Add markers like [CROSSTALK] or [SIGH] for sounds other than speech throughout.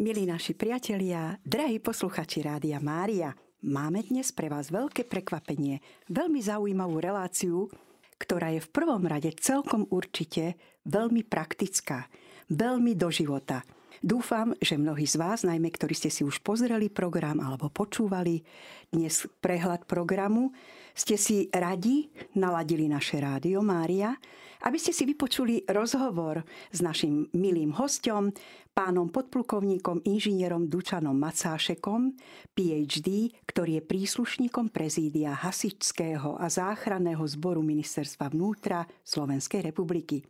Milí naši priatelia, drahí posluchači Rádia Mária, máme dnes pre vás veľké prekvapenie, veľmi zaujímavú reláciu, ktorá je v prvom rade celkom určite veľmi praktická, veľmi do života. Dúfam, že mnohí z vás, najmä ktorí ste si už pozreli program alebo počúvali dnes prehľad programu, ste si radi naladili naše rádio Mária, aby ste si vypočuli rozhovor s našim milým hostom, pánom podplukovníkom inžinierom Dučanom Macášekom, PhD, ktorý je príslušníkom prezídia Hasičského a záchranného zboru Ministerstva vnútra Slovenskej republiky.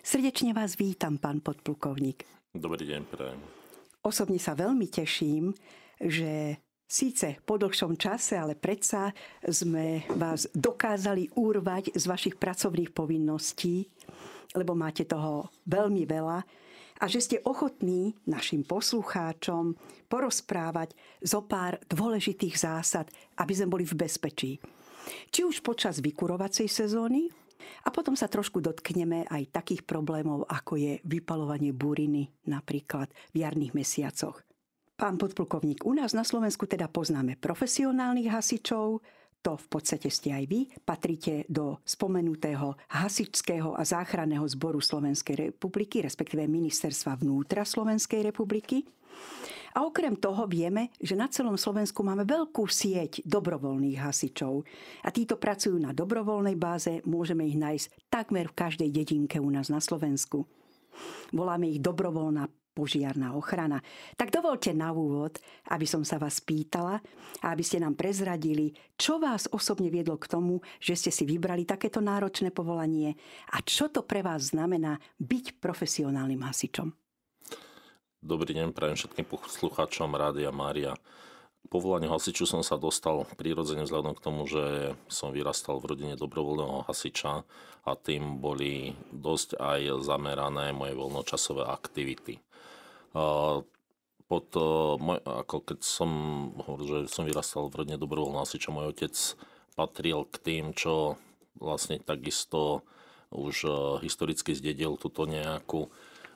Srdečne vás vítam, pán podplukovník. Dobrý deň, prajem. Osobne sa veľmi teším, že Síce po dlhšom čase, ale predsa sme vás dokázali urvať z vašich pracovných povinností, lebo máte toho veľmi veľa a že ste ochotní našim poslucháčom porozprávať zo pár dôležitých zásad, aby sme boli v bezpečí. Či už počas vykurovacej sezóny, a potom sa trošku dotkneme aj takých problémov, ako je vypalovanie buriny napríklad v jarných mesiacoch. Pán podplukovník, u nás na Slovensku teda poznáme profesionálnych hasičov, to v podstate ste aj vy, patríte do spomenutého hasičského a záchranného zboru Slovenskej republiky, respektíve ministerstva vnútra Slovenskej republiky. A okrem toho vieme, že na celom Slovensku máme veľkú sieť dobrovoľných hasičov. A títo pracujú na dobrovoľnej báze, môžeme ich nájsť takmer v každej dedinke u nás na Slovensku. Voláme ich dobrovoľná požiarná ochrana. Tak dovolte na úvod, aby som sa vás pýtala a aby ste nám prezradili, čo vás osobne viedlo k tomu, že ste si vybrali takéto náročné povolanie a čo to pre vás znamená byť profesionálnym hasičom. Dobrý deň, prajem všetkým poslucháčom Rádia Mária. Povolanie hasiču som sa dostal prirodzene vzhľadom k tomu, že som vyrastal v rodine dobrovoľného hasiča a tým boli dosť aj zamerané moje voľnočasové aktivity pod, ako keď som hovoril, že som vyrastal v rodine dobrovoľná čo môj otec patril k tým, čo vlastne takisto už historicky zdedil túto nejakú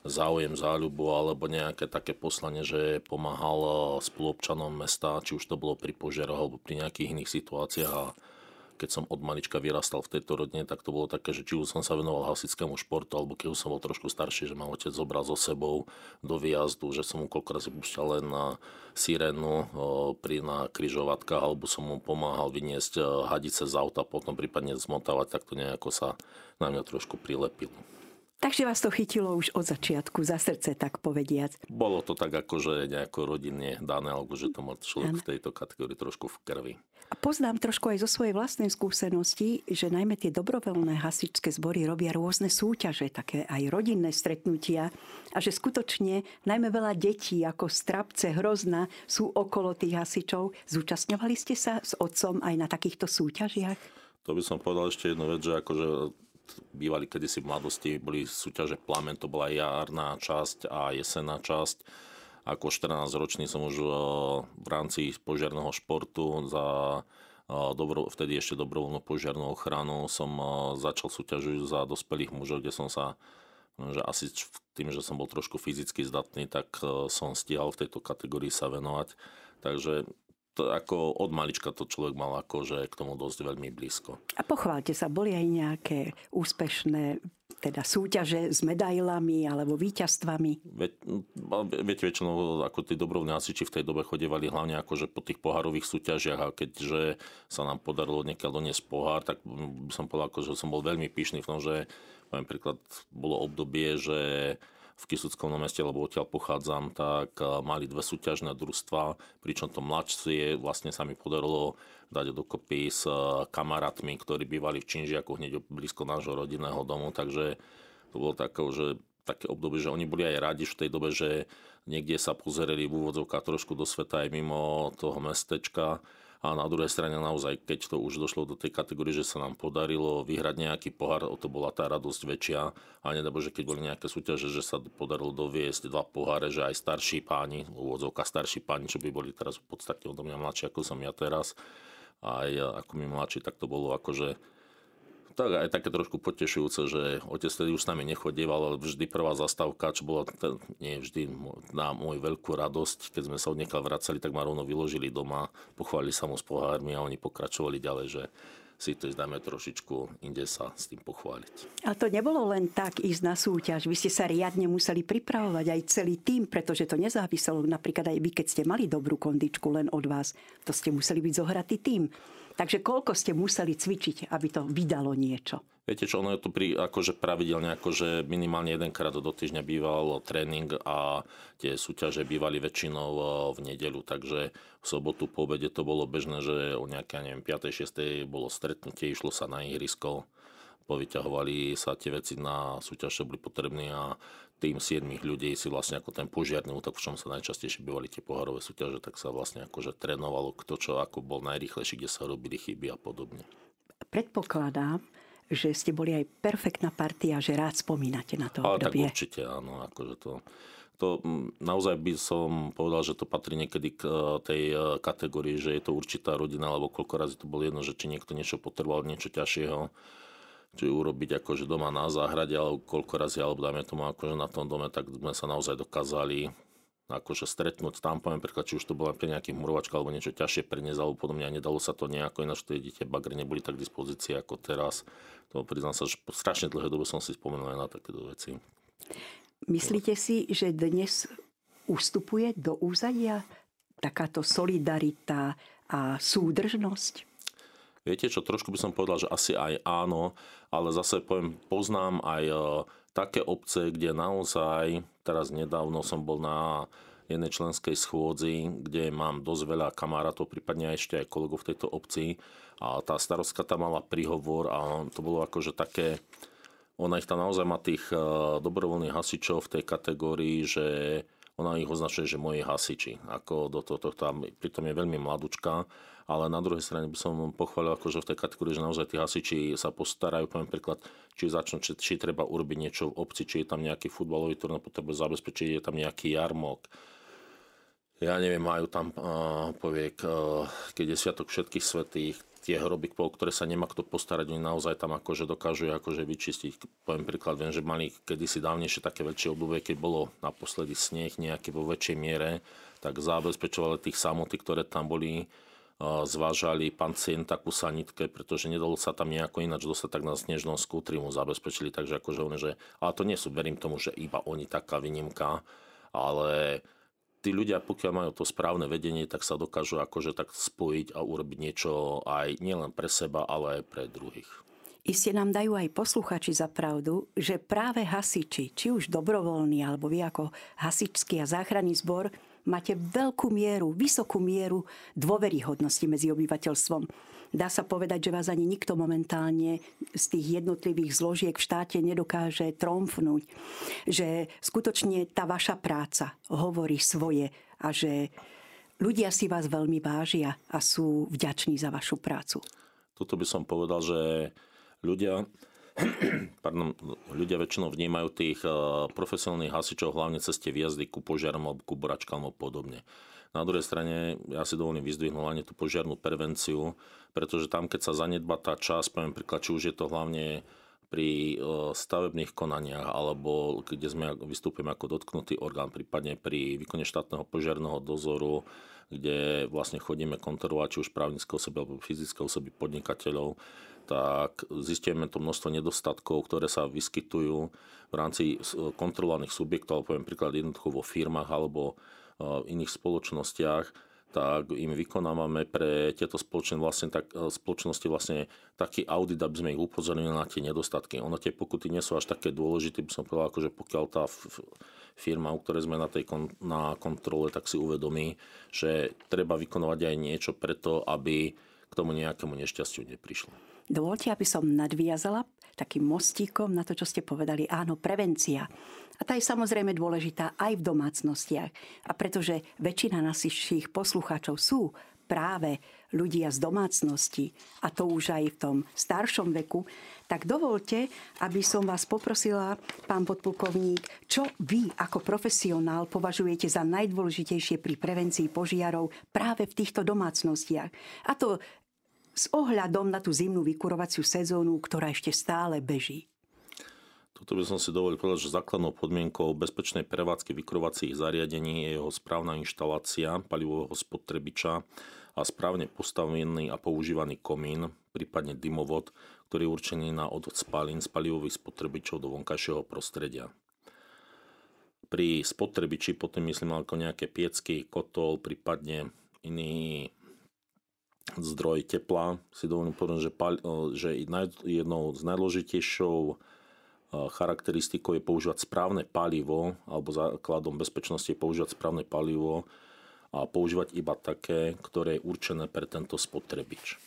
záujem, záľubu alebo nejaké také poslanie, že pomáhal spoluobčanom mesta, či už to bolo pri požiaroch alebo pri nejakých iných situáciách a keď som od malička vyrastal v tejto rodine, tak to bolo také, že či už som sa venoval hasickému športu, alebo keď už som bol trošku starší, že ma otec zobral so sebou do výjazdu, že som mu koľko razy len na sirénu pri na kryžovatkách, alebo som mu pomáhal vyniesť hadice z auta, potom prípadne zmotávať, tak to nejako sa na mňa trošku prilepilo. Takže vás to chytilo už od začiatku, za srdce, tak povediac. Bolo to tak ako, že nejako rodinne dané, alebo že to má človek v tejto kategórii trošku v krvi. A poznám trošku aj zo svojej vlastnej skúsenosti, že najmä tie dobrovoľné hasičské zbory robia rôzne súťaže, také aj rodinné stretnutia a že skutočne najmä veľa detí ako strapce, hrozna sú okolo tých hasičov. Zúčastňovali ste sa s otcom aj na takýchto súťažiach? To by som povedal ešte jednu vec, že akože bývali kedysi v mladosti, boli súťaže Plamen, to bola jarná časť a jesenná časť. Ako 14-ročný som už v rámci požiarného športu za dobro, vtedy ešte dobrovoľnú požiarnú ochranu som začal súťažiť za dospelých mužov, kde som sa že asi tým, že som bol trošku fyzicky zdatný, tak som stíhal v tejto kategórii sa venovať. Takže to ako od malička to človek mal akože k tomu dosť veľmi blízko. A pochválte sa, boli aj nejaké úspešné teda súťaže s medailami alebo víťazstvami? Ve, viete, väčšinou ako tí dobrovní hasiči v tej dobe chodevali hlavne akože po tých pohárových súťažiach a keďže sa nám podarilo niekiaľ doniesť pohár, tak som povedal, že som bol veľmi pyšný v tom, že poviem príklad, bolo obdobie, že v Kisuckom meste, lebo odtiaľ pochádzam, tak eh, mali dve súťažné družstva, pričom to mladšie vlastne sa mi podarilo dať dokopy s eh, kamarátmi, ktorí bývali v Činžiaku hneď blízko nášho rodinného domu, takže to bolo také, že také obdobie, že oni boli aj radi v tej dobe, že niekde sa pozerali v úvodzovkách trošku do sveta aj mimo toho mestečka a na druhej strane naozaj, keď to už došlo do tej kategórie, že sa nám podarilo vyhrať nejaký pohár, o to bola tá radosť väčšia. A nedabo, že keď boli nejaké súťaže, že sa podarilo doviesť dva poháre, že aj starší páni, úvodzovka starší páni, čo by boli teraz v podstate odo mňa mladší, ako som ja teraz, aj ako mi mladší, tak to bolo akože tak aj také trošku potešujúce, že otec tedy už s nami nechodieval, ale vždy prvá zastávka, čo bola nie vždy na moju veľkú radosť, keď sme sa od vracali, tak ma rovno vyložili doma, pochválili sa mu s pohármi a oni pokračovali ďalej, že si to dáme trošičku inde sa s tým pochváliť. A to nebolo len tak ísť na súťaž. Vy ste sa riadne museli pripravovať aj celý tým, pretože to nezáviselo napríklad aj vy, keď ste mali dobrú kondičku len od vás. To ste museli byť zohratý tým. Takže koľko ste museli cvičiť, aby to vydalo niečo? Viete čo, ono je to pri, akože pravidelne, akože minimálne jedenkrát do týždňa býval tréning a tie súťaže bývali väčšinou e, v nedelu, takže v sobotu po obede to bolo bežné, že o nejaké, neviem, 5. 6. bolo stretnutie, išlo sa na ihrisko, povyťahovali sa tie veci na súťaž, čo boli potrebné a tým 7 ľudí si vlastne ako ten požiarný útok, v čom sa najčastejšie bývali tie pohárové súťaže, tak sa vlastne akože trénovalo kto čo ako bol najrychlejší, kde sa robili chyby a podobne. Predpokladám, že ste boli aj perfektná partia, že rád spomínate na to Ale obdobie. tak určite áno, akože to, to naozaj by som povedal, že to patrí niekedy k e, tej e, kategórii, že je to určitá rodina, alebo koľko razy to bolo jedno, že či niekto niečo potreboval, niečo ťažšieho, či urobiť akože doma na záhrade, alebo koľko razy, alebo dáme tomu akože na tom dome, tak sme sa naozaj dokázali akože stretnúť tam, poviem príklad, či už to bola pre nejakých murovačka alebo niečo ťažšie preniesť alebo podobne a nedalo sa to nejako, ináč tie dieťa bagre neboli tak k dispozícii ako teraz. To priznám sa, že strašne dlhé dobe som si spomenul aj na takéto veci. Myslíte si, že dnes ustupuje do úzadia takáto solidarita a súdržnosť? Viete čo, trošku by som povedal, že asi aj áno, ale zase poviem, poznám aj e, také obce, kde naozaj, teraz nedávno som bol na jednej členskej schôdzi, kde mám dosť veľa kamarátov, prípadne ešte aj kolegov v tejto obci a tá starostka tam mala príhovor a to bolo akože také, ona ich tam naozaj má tých e, dobrovoľných hasičov v tej kategórii, že ona ich označuje, že moji hasiči. Ako do toho, to, tam, pritom je veľmi mladúčka ale na druhej strane by som pochválil akože v tej kategórii, že naozaj tí hasiči sa postarajú, poviem príklad, či začnú, či, či treba urobiť niečo v obci, či je tam nejaký futbalový turnaj, potrebuje zabezpečiť, je tam nejaký jarmok, ja neviem, majú tam uh, poviek, uh, keď je Sviatok všetkých svetých, tie hroby, po ktoré sa nemá kto postarať, oni naozaj tam akože dokážu akože vyčistiť. Poviem príklad, viem, že mali kedysi dávnejšie také väčšie obdobie, keď bolo naposledy sneh nejaký vo väčšej miere, tak zabezpečovali tých samoty, ktoré tam boli, zvážali pancienta ku sanitke, pretože nedalo sa tam nejako ináč dostať, tak na snežnom skútri mu zabezpečili, takže akože oni, že, ale to nie sú, verím tomu, že iba oni taká výnimka, ale tí ľudia, pokiaľ majú to správne vedenie, tak sa dokážu akože tak spojiť a urobiť niečo aj nielen pre seba, ale aj pre druhých. Iste nám dajú aj posluchači za pravdu, že práve hasiči, či už dobrovoľní, alebo vy ako hasičský a záchranný zbor, máte veľkú mieru, vysokú mieru dôveryhodnosti medzi obyvateľstvom. Dá sa povedať, že vás ani nikto momentálne z tých jednotlivých zložiek v štáte nedokáže tromfnúť. Že skutočne tá vaša práca hovorí svoje a že ľudia si vás veľmi vážia a sú vďační za vašu prácu. Toto by som povedal, že ľudia [CLEARS THROAT] pardon, ľudia väčšinou vnímajú tých eh, profesionálnych hasičov hlavne cez tie výjazdy ku požiarom alebo ku boračkám a podobne. Na druhej strane ja si dovolím vyzdvihnúť hlavne tú požiarnú prevenciu, pretože tam, keď sa zanedba tá časť, poviem príklad, či už je to hlavne pri eh, stavebných konaniach alebo kde sme vystúpime ako dotknutý orgán, prípadne pri výkone štátneho požiarného dozoru, kde vlastne chodíme kontrolovať či už právnické osoby alebo fyzické osoby podnikateľov, tak zistíme to množstvo nedostatkov, ktoré sa vyskytujú v rámci kontrolovaných subjektov, poviem príklad jednoducho vo firmách alebo v iných spoločnostiach, tak im vykonávame pre tieto spoločnosti vlastne, tak, spoločnosti vlastne taký audit, aby sme ich upozornili na tie nedostatky. Ono tie pokuty nie sú až také dôležité, by som povedal, akože pokiaľ tá firma, u ktorej sme na tej kon, na kontrole, tak si uvedomí, že treba vykonovať aj niečo preto, aby k tomu nejakému nešťastiu neprišlo. Dovolte, aby som nadviazala takým mostíkom na to, čo ste povedali. Áno, prevencia. A tá je samozrejme dôležitá aj v domácnostiach. A pretože väčšina našich poslucháčov sú práve ľudia z domácnosti, a to už aj v tom staršom veku, tak dovolte, aby som vás poprosila, pán podplukovník, čo vy ako profesionál považujete za najdôležitejšie pri prevencii požiarov práve v týchto domácnostiach. A to s ohľadom na tú zimnú vykurovaciu sezónu, ktorá ešte stále beží? Toto by som si dovolil povedať, že základnou podmienkou bezpečnej prevádzky vykurovacích zariadení je jeho správna inštalácia palivového spotrebiča a správne postavený a používaný komín, prípadne dymovod, ktorý je určený na odvod spalín z palivových spotrebičov do vonkajšieho prostredia. Pri spotrebiči potom myslím ako nejaké piecky, kotol, prípadne iný zdroj tepla. Si dovolím povedať, že, že jednou z najdôležitejšou charakteristikou je používať správne palivo, alebo základom bezpečnosti je používať správne palivo a používať iba také, ktoré je určené pre tento spotrebič.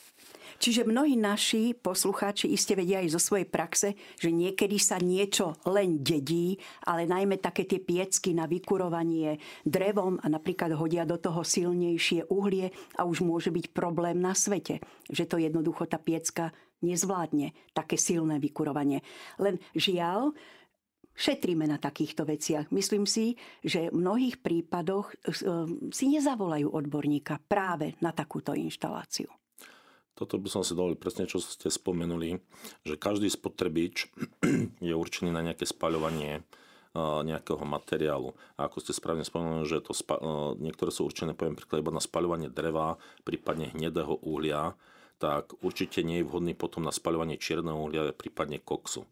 Čiže mnohí naši poslucháči iste vedia aj zo svojej praxe, že niekedy sa niečo len dedí, ale najmä také tie piecky na vykurovanie drevom a napríklad hodia do toho silnejšie uhlie a už môže byť problém na svete. Že to jednoducho tá piecka nezvládne také silné vykurovanie. Len žiaľ, šetríme na takýchto veciach. Myslím si, že v mnohých prípadoch eh, si nezavolajú odborníka práve na takúto inštaláciu. Toto by som si dovolil presne, čo ste spomenuli, že každý spotrebič [CLEARS THROAT] je určený na nejaké spaľovanie eh, nejakého materiálu. A ako ste správne spomenuli, že to spa- eh, niektoré sú určené, poviem príklad, iba na spaľovanie dreva, prípadne hnedého uhlia, tak určite nie je vhodný potom na spaľovanie čierneho uhlia, prípadne koksu.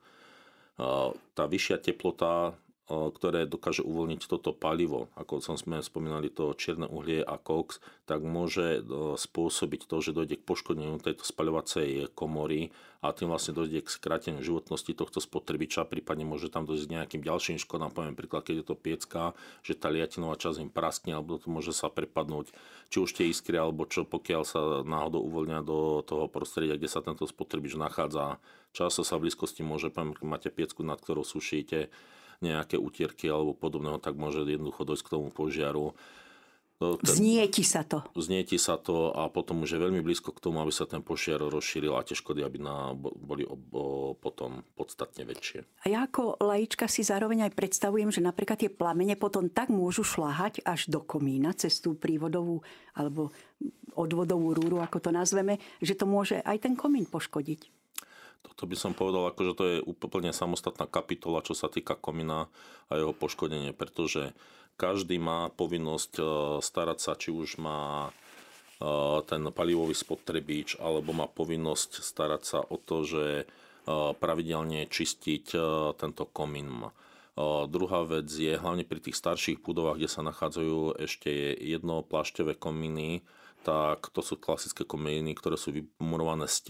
Tá vyššia teplota ktoré dokáže uvoľniť toto palivo, ako som sme spomínali to čierne uhlie a koks, tak môže spôsobiť to, že dojde k poškodeniu tejto spaľovacej komory a tým vlastne dojde k skráteniu životnosti tohto spotrebiča, prípadne môže tam dojsť k nejakým ďalším škodám, poviem príklad, keď je to piecka, že tá liatinová časť im praskne, alebo to môže sa prepadnúť, či už tie iskry, alebo čo, pokiaľ sa náhodou uvoľnia do toho prostredia, kde sa tento spotrebič nachádza. Často sa v blízkosti môže, poviem, máte piecku, nad ktorou sušíte, nejaké utierky alebo podobného, tak môže jednoducho dojsť k tomu požiaru. No, znieti sa to. Znieti sa to a potom už je veľmi blízko k tomu, aby sa ten požiar rozšíril a tie škody aby na, boli o, o, potom podstatne väčšie. A ja ako lajička si zároveň aj predstavujem, že napríklad tie plamene potom tak môžu šláhať až do komína cez tú prívodovú alebo odvodovú rúru, ako to nazveme, že to môže aj ten komín poškodiť. Toto by som povedal, ako, že to je úplne samostatná kapitola, čo sa týka komina a jeho poškodenie, pretože každý má povinnosť e, starať sa, či už má e, ten palivový spotrebič, alebo má povinnosť starať sa o to, že e, pravidelne čistiť tento komín. Druhá vec je, hlavne pri tých starších budovách, kde sa nachádzajú ešte jedno plášťové komíny, tak to sú klasické komíny, ktoré sú vymurované z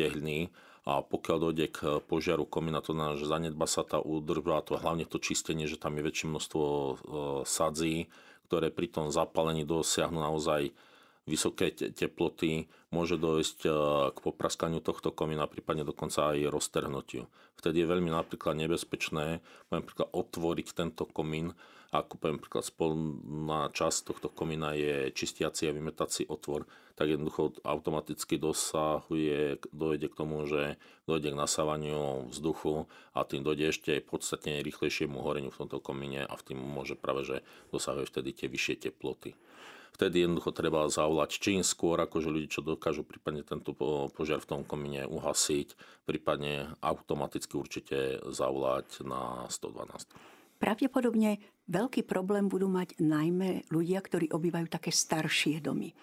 a pokiaľ dojde k požiaru komína, to znamená, že zanedba sa tá údržba, to hlavne to čistenie, že tam je väčšie množstvo e, sadzí, ktoré pri tom zapálení dosiahnu naozaj vysoké teploty, môže dojsť e, k popraskaniu tohto komína, prípadne dokonca aj roztrhnutiu. Vtedy je veľmi napríklad nebezpečné napríklad otvoriť tento komín ako poviem príklad, spolná časť tohto komína je čistiaci a vymetací otvor, tak jednoducho automaticky dosahuje, dojde k tomu, že dojde k nasávaniu vzduchu a tým dojde ešte podstatne rýchlejšiemu horeniu v tomto komíne a v tým môže práve, že dosahuje vtedy tie vyššie teploty vtedy jednoducho treba zavolať čím skôr, akože ľudí, čo dokážu prípadne tento požiar v tom komíne uhasiť, prípadne automaticky určite zavolať na 112. Pravdepodobne veľký problém budú mať najmä ľudia, ktorí obývajú také staršie domy.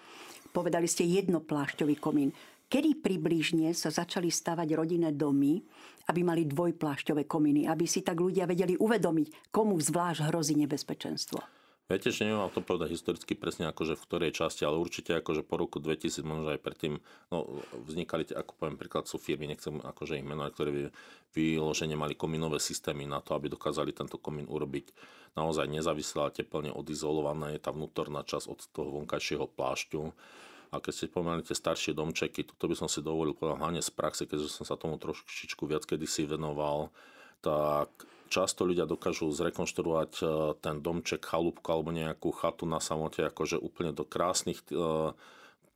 Povedali ste jednoplášťový komín. Kedy približne sa začali stavať rodinné domy, aby mali dvojplášťové komíny, aby si tak ľudia vedeli uvedomiť, komu zvlášť hrozí nebezpečenstvo? Viete, že neviem to povedať historicky presne, akože v ktorej časti, ale určite akože po roku 2000, možno aj predtým, no, vznikali, ako poviem príklad, sú firmy, nechcem akože ich menovať, ktoré vyložene mali komínové systémy na to, aby dokázali tento komín urobiť naozaj nezávislé a teplne odizolované. Je tá vnútorná časť od toho vonkajšieho plášťu. A keď ste spomenuli staršie domčeky, toto by som si dovolil povedať hlavne z praxe, keďže som sa tomu trošičku viac kedysi venoval, tak často ľudia dokážu zrekonštruovať e, ten domček, chalúbku alebo nejakú chatu na samote akože úplne do krásnych e,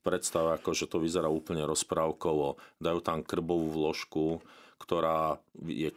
predstav, ako že to vyzerá úplne rozprávkovo. Dajú tam krbovú vložku, ktorá je,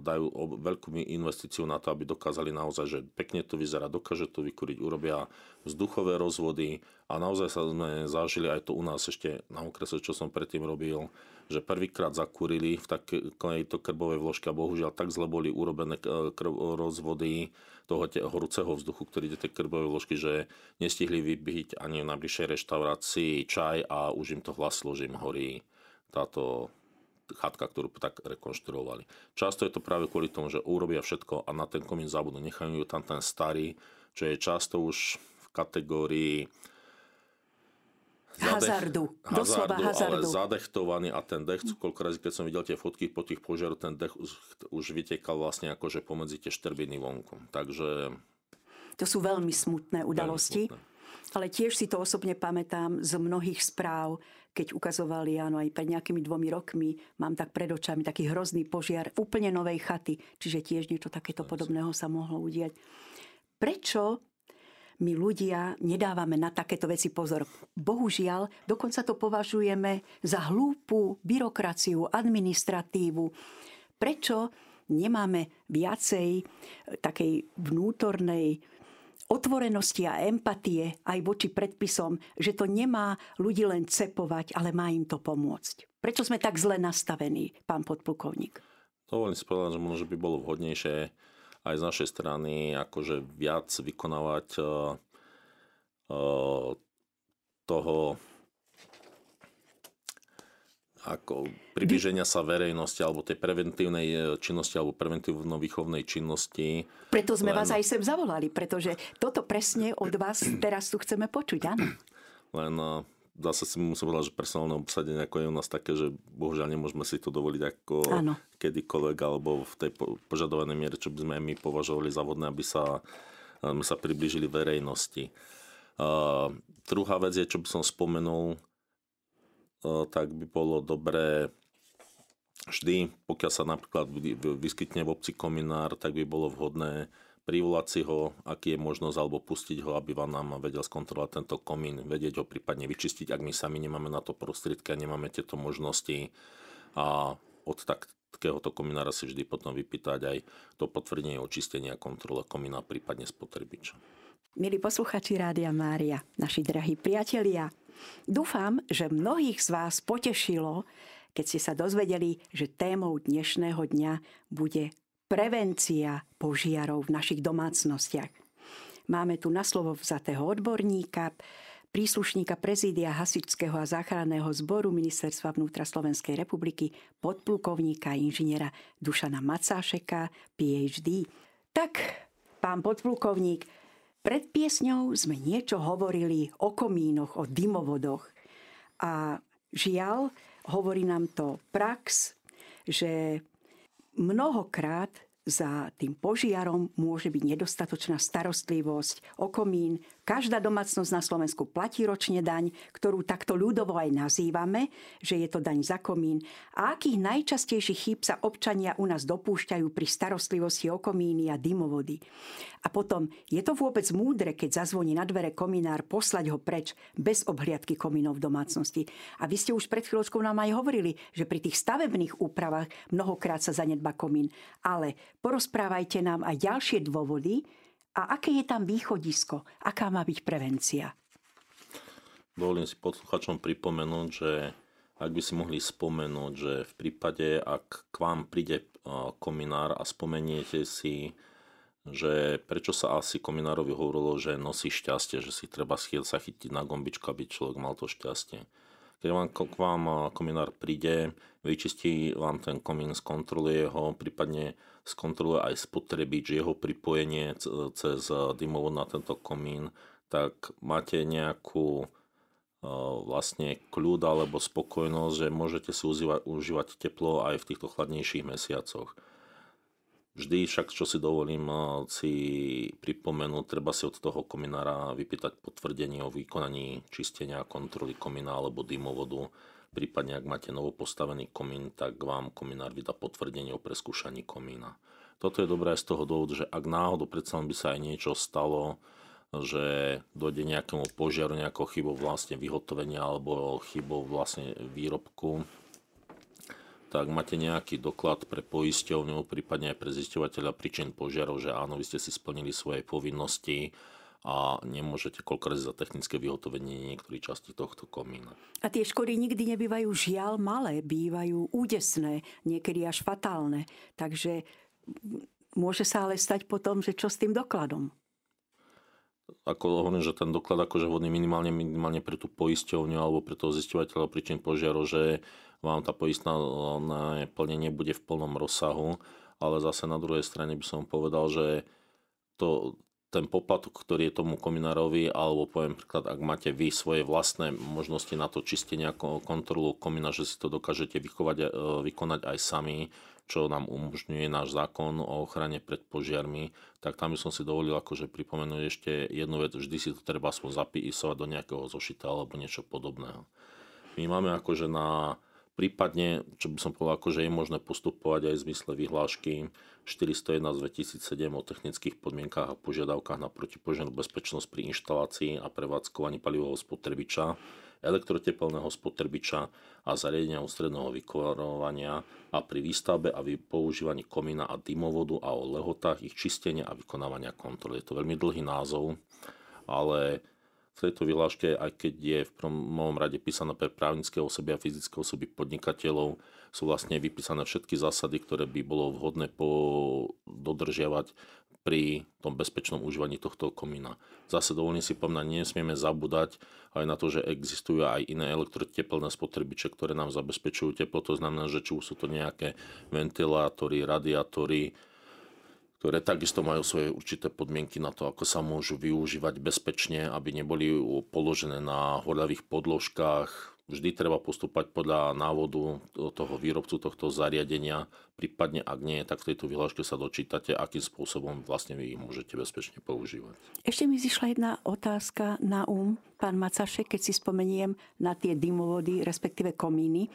dajú veľkú investíciu na to, aby dokázali naozaj, že pekne to vyzerá, dokáže to vykúriť, urobia vzduchové rozvody. A naozaj sa sme zažili aj to u nás ešte na okrese, čo som predtým robil, že prvýkrát zakúrili v takejto krbovej vložke a bohužiaľ tak zle boli urobené krv, rozvody toho horúceho vzduchu, ktorý ide tej krbovej vložky, že nestihli vybiť ani v najbližšej reštaurácii čaj a už im to hlaslo, že im horí. Táto chatka, ktorú tak rekonštruovali. Často je to práve kvôli tomu, že urobia všetko a na ten komín zabudnú. Nechajú tam ten starý, čo je často už v kategórii hazardu. Doslova hazardu. Ale zadechtovaný a ten dech, koľko razy, keď som videl tie fotky po tých požiaroch, ten dech už, už vytekal vlastne akože pomedzi tie štrbiny vonku. Takže... To sú veľmi smutné udalosti. Veľmi smutné. Ale tiež si to osobne pamätám z mnohých správ, keď ukazovali, áno, aj pred nejakými dvomi rokmi, mám tak pred očami taký hrozný požiar úplne novej chaty, čiže tiež niečo takéto podobného sa mohlo udiať. Prečo my ľudia nedávame na takéto veci pozor. Bohužiaľ, dokonca to považujeme za hlúpu byrokraciu, administratívu. Prečo nemáme viacej takej vnútornej otvorenosti a empatie aj voči predpisom, že to nemá ľudí len cepovať, ale má im to pomôcť. Prečo sme tak zle nastavení, pán podplukovník? Dovolím si povedať, že možno by bolo vhodnejšie aj z našej strany akože viac vykonávať uh, uh, toho ako približenia sa verejnosti alebo tej preventívnej e, činnosti alebo preventívno-výchovnej činnosti. Preto sme len... vás aj sem zavolali, pretože toto presne od vás teraz tu chceme počuť, áno. Len dá sa si musím povedať, že personálne obsadenie ako je u nás také, že bohužiaľ nemôžeme si to dovoliť ako ano. kedykoľvek alebo v tej požadovanej miere, čo by sme aj my považovali za vodné, aby sa, my sa priblížili verejnosti. Uh, druhá vec je, čo by som spomenul, tak by bolo dobré vždy, pokiaľ sa napríklad vyskytne v obci kominár, tak by bolo vhodné privolať si ho, aký je možnosť, alebo pustiť ho, aby vám nám vedel skontrolovať tento komín, vedieť ho prípadne vyčistiť, ak my sami nemáme na to prostriedky a nemáme tieto možnosti. A od tak, takéhoto kominára si vždy potom vypýtať aj to potvrdenie očistenia kontrole komína, prípadne spotrebiča. Milí posluchači Rádia Mária, naši drahí priatelia, dúfam, že mnohých z vás potešilo, keď ste sa dozvedeli, že témou dnešného dňa bude prevencia požiarov v našich domácnostiach. Máme tu na slovo vzatého odborníka, príslušníka prezídia Hasičského a záchranného zboru Ministerstva vnútra Slovenskej republiky, podplukovníka inžiniera Dušana Macášeka, PhD. Tak, pán podplukovník, pred piesňou sme niečo hovorili o komínoch, o dymovodoch. A žiaľ, hovorí nám to prax, že mnohokrát za tým požiarom môže byť nedostatočná starostlivosť o komín. Každá domácnosť na Slovensku platí ročne daň, ktorú takto ľudovo aj nazývame, že je to daň za komín. A akých najčastejších chýb sa občania u nás dopúšťajú pri starostlivosti o komíny a dymovody. A potom, je to vôbec múdre, keď zazvoní na dvere kominár, poslať ho preč bez obhliadky komínov v domácnosti. A vy ste už pred chvíľočkou nám aj hovorili, že pri tých stavebných úpravách mnohokrát sa zanedba komín. Ale porozprávajte nám aj ďalšie dôvody a aké je tam východisko, aká má byť prevencia. Dovolím si posluchačom pripomenúť, že ak by si mohli spomenúť, že v prípade, ak k vám príde kominár a spomeniete si že prečo sa asi Kominárovi hovorilo, že nosí šťastie, že si treba sa chytiť na gombičku, aby človek mal to šťastie. Keď vám, k vám kominár príde, vyčistí vám ten komín, skontroluje ho, prípadne skontroluje aj spotrebič, jeho pripojenie cez dymovod na tento komín, tak máte nejakú vlastne kľud alebo spokojnosť, že môžete si užívať, užívať teplo aj v týchto chladnejších mesiacoch. Vždy však, čo si dovolím si pripomenúť, treba si od toho kominára vypýtať potvrdenie o vykonaní čistenia kontroly komína alebo dymovodu. Prípadne, ak máte novopostavený komín, tak vám kominár vydá potvrdenie o preskúšaní komína. Toto je dobré z toho dôvodu, že ak náhodou predsa by sa aj niečo stalo, že dojde nejakému požiaru, nejakou chybou vlastne vyhotovenia alebo chybou vlastne výrobku, tak máte nejaký doklad pre poisťovňu, prípadne aj pre zisťovateľa príčin požiarov, že áno, vy ste si splnili svoje povinnosti a nemôžete koľko za technické vyhotovenie niektorých častí tohto komína. A tie škody nikdy nebývajú žiaľ malé, bývajú údesné, niekedy až fatálne. Takže môže sa ale stať potom, že čo s tým dokladom? ako hovorím, že ten doklad akože vhodný minimálne, minimálne pre tú poisťovňu alebo pre toho zisťovateľa príčin požiarov, že vám tá poistná plnenie bude v plnom rozsahu, ale zase na druhej strane by som povedal, že to, ten poplatok, ktorý je tomu kominárovi, alebo poviem príklad, ak máte vy svoje vlastné možnosti na to čistenie ako kontrolu komina, že si to dokážete vychovať, e, vykonať aj sami, čo nám umožňuje náš zákon o ochrane pred požiarmi, tak tam by som si dovolil akože pripomenúť ešte jednu vec, vždy si to treba aspoň zapísať do nejakého zošita alebo niečo podobného. My máme akože na prípadne, čo by som povedal, akože je možné postupovať aj v zmysle vyhlášky 401 z 2007 o technických podmienkách a požiadavkách na protipožiarnú bezpečnosť pri inštalácii a prevádzkovaní palivového spotrebiča elektrotepelného spotrebiča a zariadenia ústredného vykorovania a pri výstavbe a používaní komína a dymovodu a o lehotách ich čistenia a vykonávania kontroly. Je to veľmi dlhý názov, ale v tejto vyhláške, aj keď je v prvom rade písané pre právnické osoby a fyzické osoby podnikateľov, sú vlastne vypísané všetky zásady, ktoré by bolo vhodné po dodržiavať pri tom bezpečnom užívaní tohto komína. Zase dovolím si povedať, nesmieme zabúdať aj na to, že existujú aj iné elektroteplné spotrebiče, ktoré nám zabezpečujú teplo. To znamená, že či už sú to nejaké ventilátory, radiátory, ktoré takisto majú svoje určité podmienky na to, ako sa môžu využívať bezpečne, aby neboli položené na horľavých podložkách, vždy treba postúpať podľa návodu toho výrobcu tohto zariadenia, prípadne ak nie, tak v tejto vyhláške sa dočítate, akým spôsobom vlastne vy ich môžete bezpečne používať. Ešte mi zišla jedna otázka na um, pán Macašek, keď si spomeniem na tie dymovody, respektíve komíny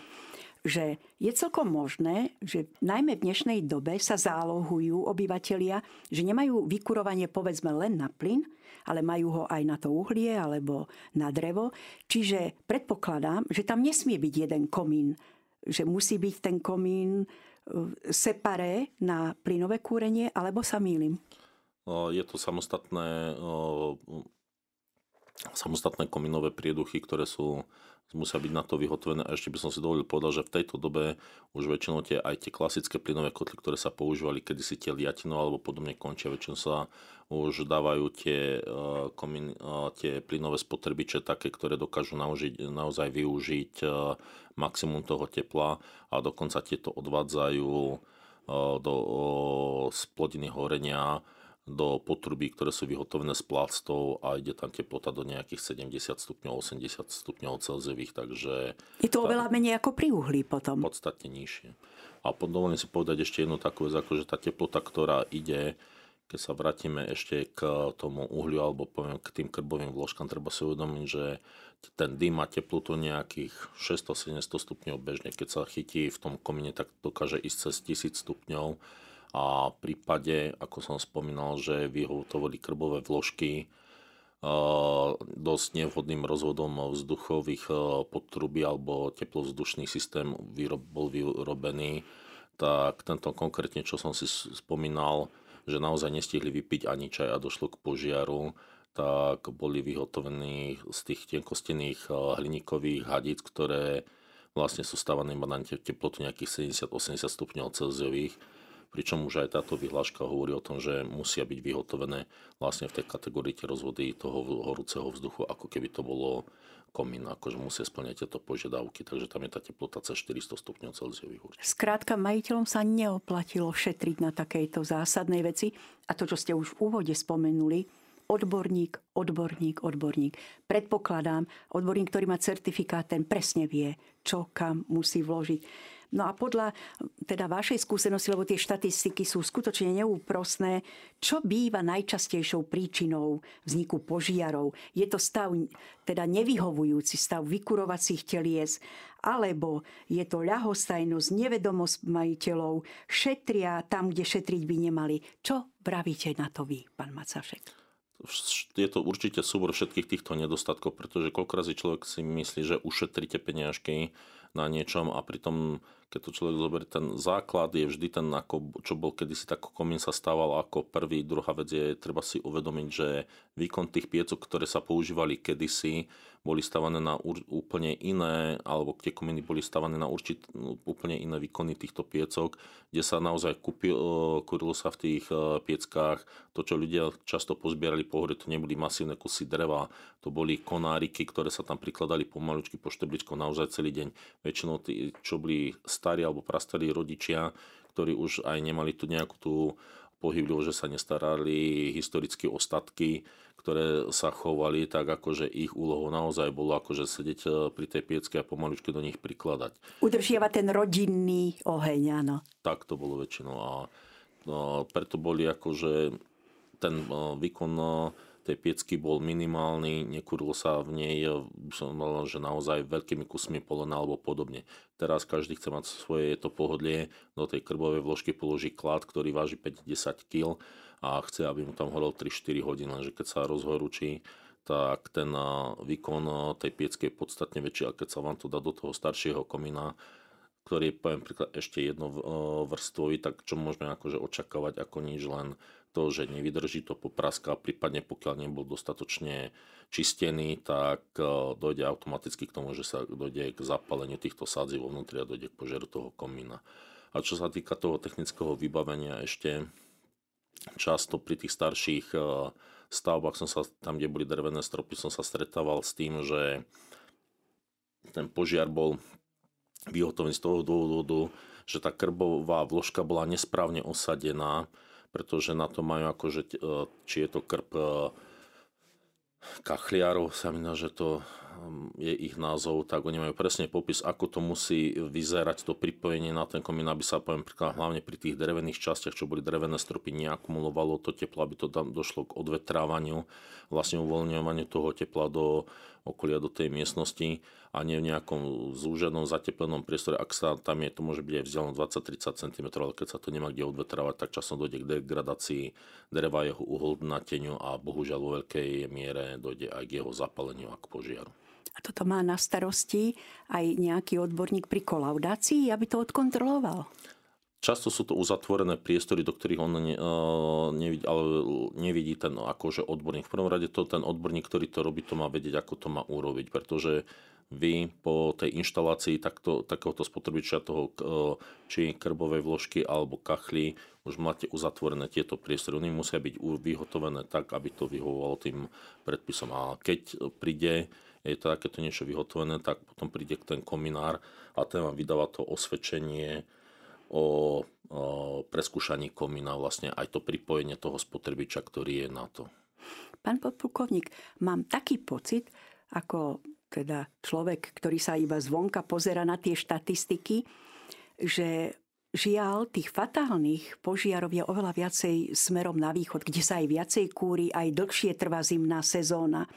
že je celkom možné, že najmä v dnešnej dobe sa zálohujú obyvatelia, že nemajú vykurovanie povedzme len na plyn, ale majú ho aj na to uhlie alebo na drevo. Čiže predpokladám, že tam nesmie byť jeden komín, že musí byť ten komín e, separé na plynové kúrenie, alebo sa mýlim? Je to samostatné, samostatné komínové prieduchy, ktoré sú musia byť na to vyhotovené. A ešte by som si dovolil povedať, že v tejto dobe už väčšinou tie, aj tie klasické plynové kotly, ktoré sa používali kedysi tie liatino alebo podobne končia, väčšinou sa už dávajú tie, uh, komín, uh, tie plynové spotrebiče také, ktoré dokážu naužiť, naozaj využiť uh, maximum toho tepla a dokonca tieto odvádzajú do splodiny horenia do potrubí, ktoré sú vyhotovené z plastov a ide tam teplota do nejakých 70 stupňov, 80 stupňov Celzivých, takže... Je to oveľa menej ako pri uhlí potom. Podstatne nižšie. A dovolím si povedať ešte jednu takú vec, ako že tá teplota, ktorá ide, keď sa vrátime ešte k tomu uhliu alebo poviem k tým krbovým vložkám, treba si uvedomiť, že ten dym má teplotu nejakých 600-700 stupňov bežne. Keď sa chytí v tom komine, tak dokáže ísť cez 1000 stupňov a v prípade, ako som spomínal, že vyhotovali krbové vložky dosť nevhodným rozvodom vzduchových podtrubí alebo teplovzdušný systém bol vyrobený, tak tento konkrétne, čo som si spomínal, že naozaj nestihli vypiť ani čaj a došlo k požiaru, tak boli vyhotovení z tých tenkostených hliníkových hadíc, ktoré vlastne sú stávané iba na teplotu nejakých 70-80 stupňov Celziových pričom už aj táto vyhláška hovorí o tom, že musia byť vyhotovené vlastne v tej kategórii tie rozvody toho horúceho vzduchu, ako keby to bolo komín, akože musia splňať tieto požiadavky, takže tam je tá teplota cez 400 stupňov Celziových určite. Skrátka, majiteľom sa neoplatilo šetriť na takejto zásadnej veci a to, čo ste už v úvode spomenuli, odborník, odborník, odborník. Predpokladám, odborník, ktorý má certifikát, ten presne vie, čo kam musí vložiť No a podľa teda vašej skúsenosti, lebo tie štatistiky sú skutočne neúprosné, čo býva najčastejšou príčinou vzniku požiarov? Je to stav teda nevyhovujúci stav vykurovacích telies, alebo je to ľahostajnosť, nevedomosť majiteľov, šetria tam, kde šetriť by nemali. Čo pravíte na to vy, pán Macašek? je to určite súbor všetkých týchto nedostatkov, pretože koľko razy človek si myslí, že ušetríte peniažky na niečom a pritom keď to človek zoberie, ten základ je vždy ten, ako, čo bol kedysi, tak komín sa stával ako prvý. Druhá vec je, treba si uvedomiť, že výkon tých piecok, ktoré sa používali kedysi, boli stavané na úplne iné, alebo tie komíny boli stavané na určit, úplne iné výkony týchto piecok, kde sa naozaj kúpil, sa v tých pieckách to, čo ľudia často pozbierali po to neboli masívne kusy dreva, to boli konáriky, ktoré sa tam prikladali pomalučky po štebličko naozaj celý deň. Väčšinou tí, čo boli starí alebo prastarí rodičia, ktorí už aj nemali tu nejakú tú pohyblivosť, že sa nestarali historické ostatky, ktoré sa chovali tak, ako že ich úlohou naozaj bolo akože sedieť e, pri tej piecke a pomaličky do nich prikladať. Udržiavať ten rodinný oheň, áno. Tak to bolo väčšinou a no, preto boli akože ten e, výkon e, tej piecky bol minimálny, nekurilo sa v nej, že naozaj veľkými kusmi polena alebo podobne. Teraz každý chce mať svoje to pohodlie, do tej krbovej vložky položí klad, ktorý váži 5-10 kg a chce, aby mu tam horel 3-4 hodiny, lenže keď sa rozhorúči, tak ten výkon tej piecky je podstatne väčší, a keď sa vám to dá do toho staršieho komína, ktorý je, poviem príklad, ešte jedno vrstvový, tak čo môžeme akože očakávať ako nič len to, že nevydrží to popraska, prípadne pokiaľ nebol dostatočne čistený, tak dojde automaticky k tomu, že sa dojde k zapáleniu týchto sádzí vo vnútri a dojde k požeru toho komína. A čo sa týka toho technického vybavenia ešte, často pri tých starších eh, stavbách som sa, tam, kde boli drevené stropy, som sa stretával s tým, že ten požiar bol vyhotovený z toho dôvodu, že tá krbová vložka bola nesprávne osadená, pretože na to majú akože, eh, či je to krb eh, kachliarov, sa mi že to Um, je ich názov, tak oni majú presne popis, ako to musí vyzerať, to pripojenie na ten komín, aby sa poviem hlavne pri tých drevených častiach, čo boli drevené stropy, neakumulovalo to teplo, aby to tam došlo k odvetrávaniu, vlastne uvoľňovaniu toho tepla do okolia, do tej miestnosti a nie v nejakom zúženom, zateplenom priestore. Ak sa tam je, to môže byť aj vzdialené 20-30 cm, ale keď sa to nemá kde odvetrávať, tak časom dojde k degradácii dreva, jeho uholnateniu a bohužiaľ vo veľkej miere dojde aj k jeho zapaleniu a k požiaru. A toto má na starosti aj nejaký odborník pri kolaudácii, aby to odkontroloval. Často sú to uzatvorené priestory, do ktorých on ne, uh, nevidí, ale nevidí ten akože odborník. V prvom rade to ten odborník, ktorý to robí, to má vedieť, ako to má urobiť, pretože vy po tej inštalácii takto, takéhoto spotrebiča toho či krbovej vložky alebo kachly už máte uzatvorené tieto priestory. Oni musia byť vyhotovené tak, aby to vyhovovalo tým predpisom. A keď príde je to takéto niečo vyhotovené, tak potom príde ten kominár a ten vám vydáva to osvedčenie o, o preskúšaní komína, vlastne aj to pripojenie toho spotrebiča, ktorý je na to. Pán podplukovník, mám taký pocit, ako teda človek, ktorý sa iba zvonka pozera na tie štatistiky, že žiaľ, tých fatálnych požiarov je oveľa viacej smerom na východ, kde sa aj viacej kúri, aj dlhšie trvá zimná sezóna.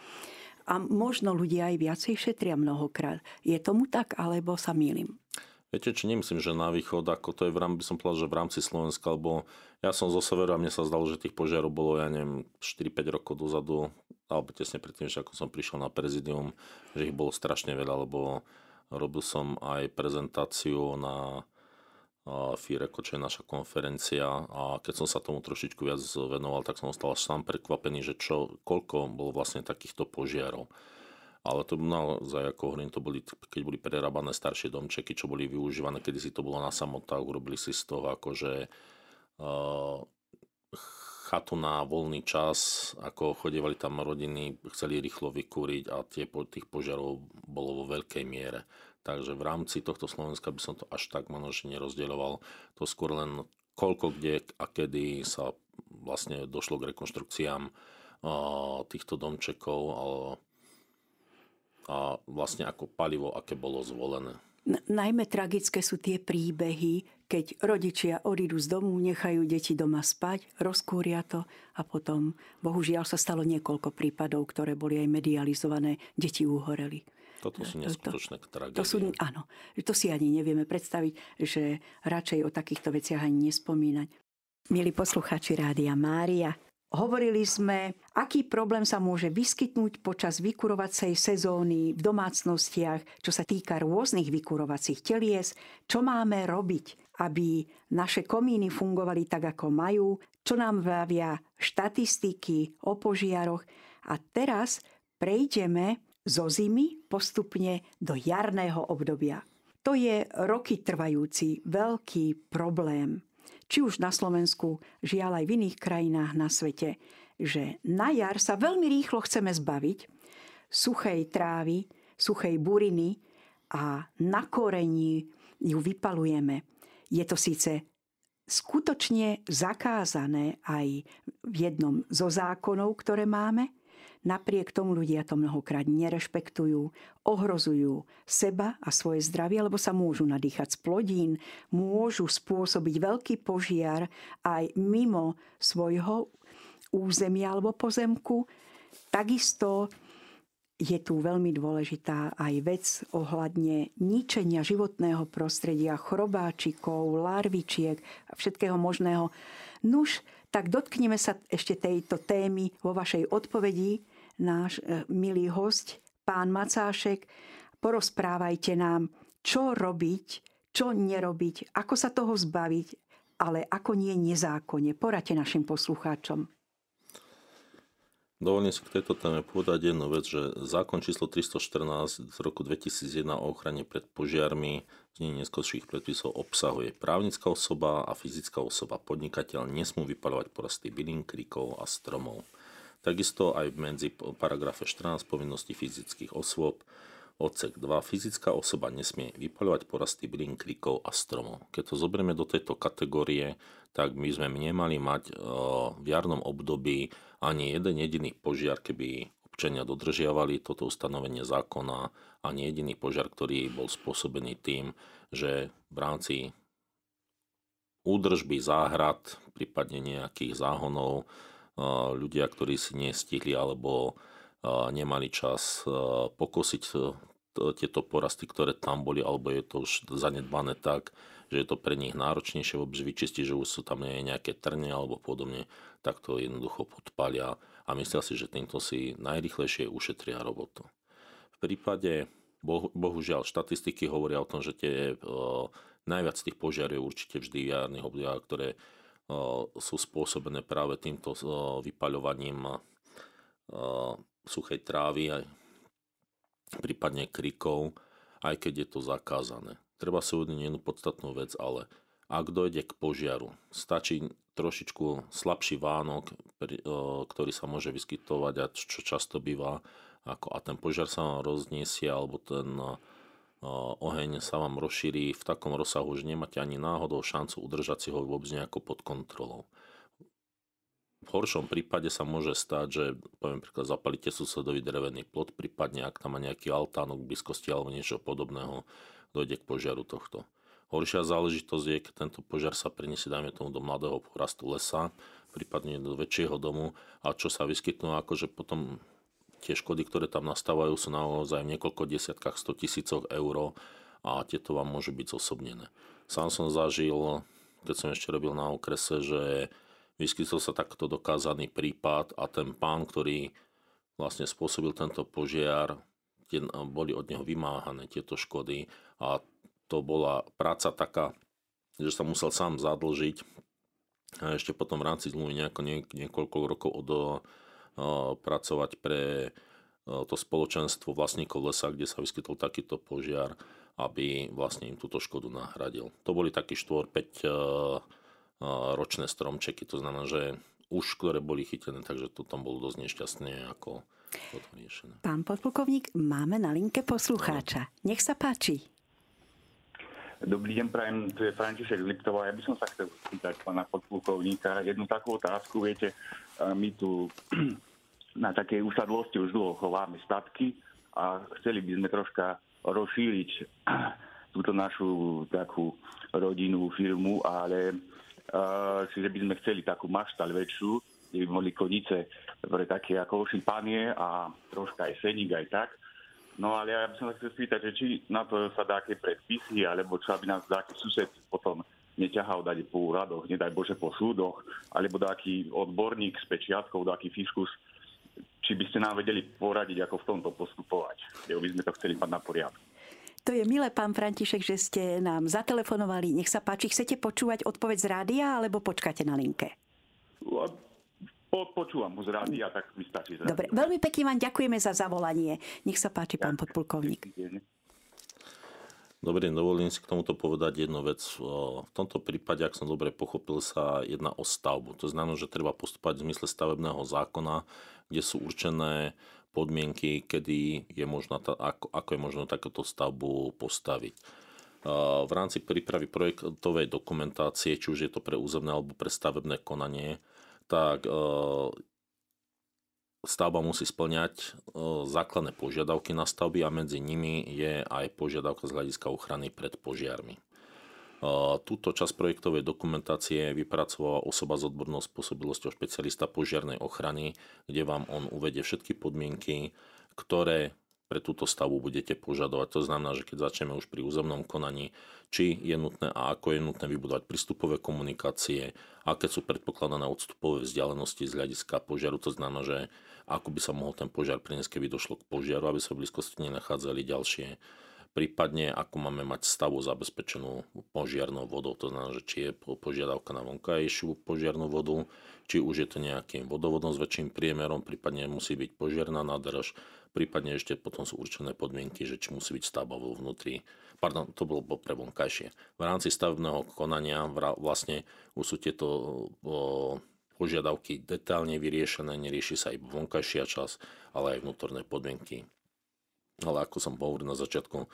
A možno ľudia aj viacej šetria mnohokrát. Je tomu tak, alebo sa mýlim? Viete, či nemyslím, že na východ, ako to je v rámci, by som povedal, že v rámci Slovenska, lebo ja som zo severu a mne sa zdalo, že tých požiarov bolo, ja neviem, 4-5 rokov dozadu, alebo tesne predtým, ako som prišiel na prezidium, že ich bolo strašne veľa, lebo robil som aj prezentáciu na FIRECO, čo je naša konferencia a keď som sa tomu trošičku viac venoval, tak som ostal sám prekvapený, že čo, koľko bolo vlastne takýchto požiarov. Ale to naozaj, ako hovorím, to boli, keď boli prerábané staršie domčeky, čo boli využívané, kedy si to bolo na samotách, urobili si z toho akože uh, chatu na voľný čas, ako chodievali tam rodiny, chceli rýchlo vykúriť a tie, tých požiarov bolo vo veľkej miere. Takže v rámci tohto Slovenska by som to až tak možno nerozdeľoval. To skôr len koľko, kde a kedy sa vlastne došlo k rekonštrukciám týchto domčekov a vlastne ako palivo, aké bolo zvolené. Najmä tragické sú tie príbehy, keď rodičia odídu z domu, nechajú deti doma spať, rozkúria to a potom, bohužiaľ, sa stalo niekoľko prípadov, ktoré boli aj medializované, deti uhoreli. Toto sú neskutočné to, tragédie. To sú, áno, to si ani nevieme predstaviť, že radšej o takýchto veciach ani nespomínať. Milí poslucháči Rádia Mária, Hovorili sme, aký problém sa môže vyskytnúť počas vykurovacej sezóny v domácnostiach, čo sa týka rôznych vykurovacích telies, čo máme robiť, aby naše komíny fungovali tak, ako majú, čo nám vravia štatistiky o požiaroch. A teraz prejdeme zo zimy postupne do jarného obdobia. To je roky trvajúci veľký problém či už na Slovensku, žiaľ aj v iných krajinách na svete, že na jar sa veľmi rýchlo chceme zbaviť suchej trávy, suchej buriny a na korení ju vypalujeme. Je to síce skutočne zakázané aj v jednom zo zákonov, ktoré máme, Napriek tomu ľudia to mnohokrát nerešpektujú, ohrozujú seba a svoje zdravie, lebo sa môžu nadýchať z plodín, môžu spôsobiť veľký požiar aj mimo svojho územia alebo pozemku. Takisto je tu veľmi dôležitá aj vec ohľadne ničenia životného prostredia, chrobáčikov, larvičiek a všetkého možného. Nuž, tak dotkneme sa ešte tejto témy vo vašej odpovedi, náš e, milý host, pán Macášek. Porozprávajte nám, čo robiť, čo nerobiť, ako sa toho zbaviť, ale ako nie nezákonne. Poradte našim poslucháčom. Dovolím si k tejto téme povedať jednu vec, že zákon číslo 314 z roku 2001 o ochrane pred požiarmi znení neskôrších predpisov obsahuje právnická osoba a fyzická osoba podnikateľ nesmú vypalovať porasty bylín, kríkov a stromov. Takisto aj medzi paragrafe 14 povinnosti fyzických osôb odsek 2. Fyzická osoba nesmie vypaľovať porasty bylín, krikov a stromov. Keď to zoberieme do tejto kategórie, tak my sme nemali mať e, v jarnom období ani jeden jediný požiar, keby občania dodržiavali toto ustanovenie zákona, ani jediný požiar, ktorý bol spôsobený tým, že v rámci údržby záhrad, prípadne nejakých záhonov, ľudia, ktorí si nestihli alebo nemali čas pokosiť e, tieto porasty, ktoré tam boli, alebo je to už zanedbané tak, že je to pre nich náročnejšie vôbec vyčistiť, že už sú tam nejaké trne alebo podobne, tak to jednoducho podpalia a myslia si, že týmto si najrychlejšie ušetria robotu. V prípade, bohu, bohužiaľ, štatistiky hovoria o tom, že tie, uh, najviac tých požiarov určite vždy v jarných obdobiach, ktoré sú spôsobené práve týmto vypaľovaním suchej trávy, aj prípadne krikov, aj keď je to zakázané. Treba si uvedomiť jednu podstatnú vec, ale ak dojde k požiaru, stačí trošičku slabší vánok, ktorý sa môže vyskytovať a čo často býva, ako a ten požiar sa vám rozniesie, alebo ten oheň sa vám rozšíri v takom rozsahu, že nemáte ani náhodou šancu udržať si ho vôbec nejako pod kontrolou. V horšom prípade sa môže stať, že poviem príklad, zapalíte susedový drevený plot, prípadne ak tam má nejaký altánok v blízkosti alebo niečo podobného, dojde k požiaru tohto. Horšia záležitosť je, keď tento požiar sa preniesie, dajme tomu, do mladého porastu lesa, prípadne do väčšieho domu a čo sa vyskytnú, akože potom tie škody, ktoré tam nastávajú, sú naozaj v niekoľko desiatkách, 100 tisícoch eur a tieto vám môžu byť zosobnené. Sám som zažil, keď som ešte robil na okrese, že vyskytol sa takto dokázaný prípad a ten pán, ktorý vlastne spôsobil tento požiar, tie, boli od neho vymáhané tieto škody a to bola práca taká, že sa musel sám zadlžiť a ešte potom v rámci zmluvy nejako niekoľko rokov od pracovať pre to spoločenstvo vlastníkov lesa, kde sa vyskytol takýto požiar, aby vlastne im túto škodu nahradil. To boli takí 4-5 ročné stromčeky, to znamená, že už ktoré boli chytené, takže to tam bolo dosť nešťastne ako toto riešené. Pán podplukovník, máme na linke poslucháča. Nech sa páči. Dobrý deň, prajem, tu je František Liptová. Ja by som sa chcel spýtať pána podplukovníka jednu takú otázku. Viete, my tu na takej usadlosti už dlho chováme statky a chceli by sme troška rozšíriť [CLEARS THROAT] túto našu takú rodinnú firmu, ale uh, čiže by sme chceli takú maštal väčšiu, kde by mohli konice pre také ako ošípanie a troška aj seník aj tak. No ale ja by som sa chcel spýtať, že či na to sa dá aké predpisy, alebo čo aby nás taký sused potom neťahal dať po úradoch, nedaj Bože po súdoch, alebo taký odborník s pečiatkou, taký fiskus, či by ste nám vedeli poradiť, ako v tomto postupovať. Lebo by sme to chceli mať na poriadku. To je milé, pán František, že ste nám zatelefonovali. Nech sa páči, chcete počúvať odpoveď z rádia, alebo počkáte na linke? Po, počúvam ho z rádia, tak mi stačí z rádia. Dobre, veľmi pekne vám ďakujeme za zavolanie. Nech sa páči, pán podpulkovník. Dobre, dovolím si k tomuto povedať jednu vec. V tomto prípade, ak som dobre pochopil, sa jedná o stavbu. To znamená, že treba postupovať v zmysle stavebného zákona, kde sú určené podmienky, kedy je možno, ako, ako je možno takéto stavbu postaviť. V rámci prípravy projektovej dokumentácie, či už je to pre územné alebo pre stavebné konanie, tak e, stavba musí splňať e, základné požiadavky na stavby a medzi nimi je aj požiadavka z hľadiska ochrany pred požiarmi. Túto časť projektovej dokumentácie vypracovala osoba s odbornou spôsobilosťou špecialista požiarnej ochrany, kde vám on uvedie všetky podmienky, ktoré pre túto stavbu budete požadovať. To znamená, že keď začneme už pri územnom konaní, či je nutné a ako je nutné vybudovať prístupové komunikácie, aké sú predpokladané odstupové vzdialenosti z hľadiska požiaru. To znamená, že ako by sa mohol ten požiar priniesť, keby došlo k požiaru, aby sa v blízkosti nenachádzali ďalšie prípadne ako máme mať stavu zabezpečenú požiarnou vodou, to znamená, že či je požiadavka na vonkajšiu požiarnú vodu, či už je to nejakým vodovodom s väčším priemerom, prípadne musí byť požiarná nádrž, prípadne ešte potom sú určené podmienky, že či musí byť stavba vo vnútri, pardon, to bolo pre vonkajšie. V rámci stavebného konania vlastne už sú tieto požiadavky detálne vyriešené, nerieši sa aj vonkajšia čas, ale aj vnútorné podmienky ale ako som hovoril na začiatku,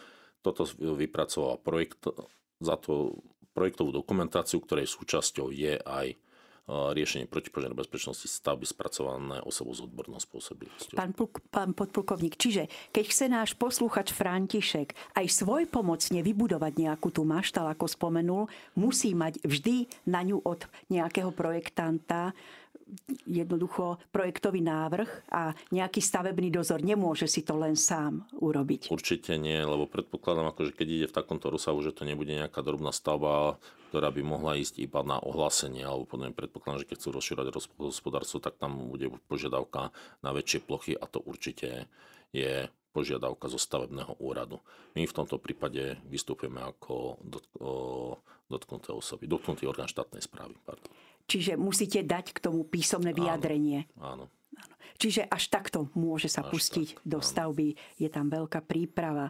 toto vypracoval projekt, za to projektovú dokumentáciu, ktorej súčasťou je aj e, riešenie protipožiarnej bezpečnosti stavby spracované osobou s odbornou spôsobilosťou. Pán, pán podplukovník, čiže keď chce náš poslúchač František aj svoj pomocne vybudovať nejakú tú maštal, ako spomenul, musí mať vždy na ňu od nejakého projektanta jednoducho projektový návrh a nejaký stavebný dozor nemôže si to len sám urobiť. Určite nie, lebo predpokladám, akože keď ide v takomto rozsahu, že to nebude nejaká drobná stavba, ktorá by mohla ísť iba na ohlásenie, alebo potom predpokladám, že keď chcú rozširovať hospodárstvo, tak tam bude požiadavka na väčšie plochy a to určite je požiadavka zo stavebného úradu. My v tomto prípade vystupujeme ako dotknuté osoby, dotknutý orgán štátnej správy. Pardon. Čiže musíte dať k tomu písomné vyjadrenie. Áno. áno. Čiže až takto môže sa až pustiť tak, do áno. stavby. Je tam veľká príprava.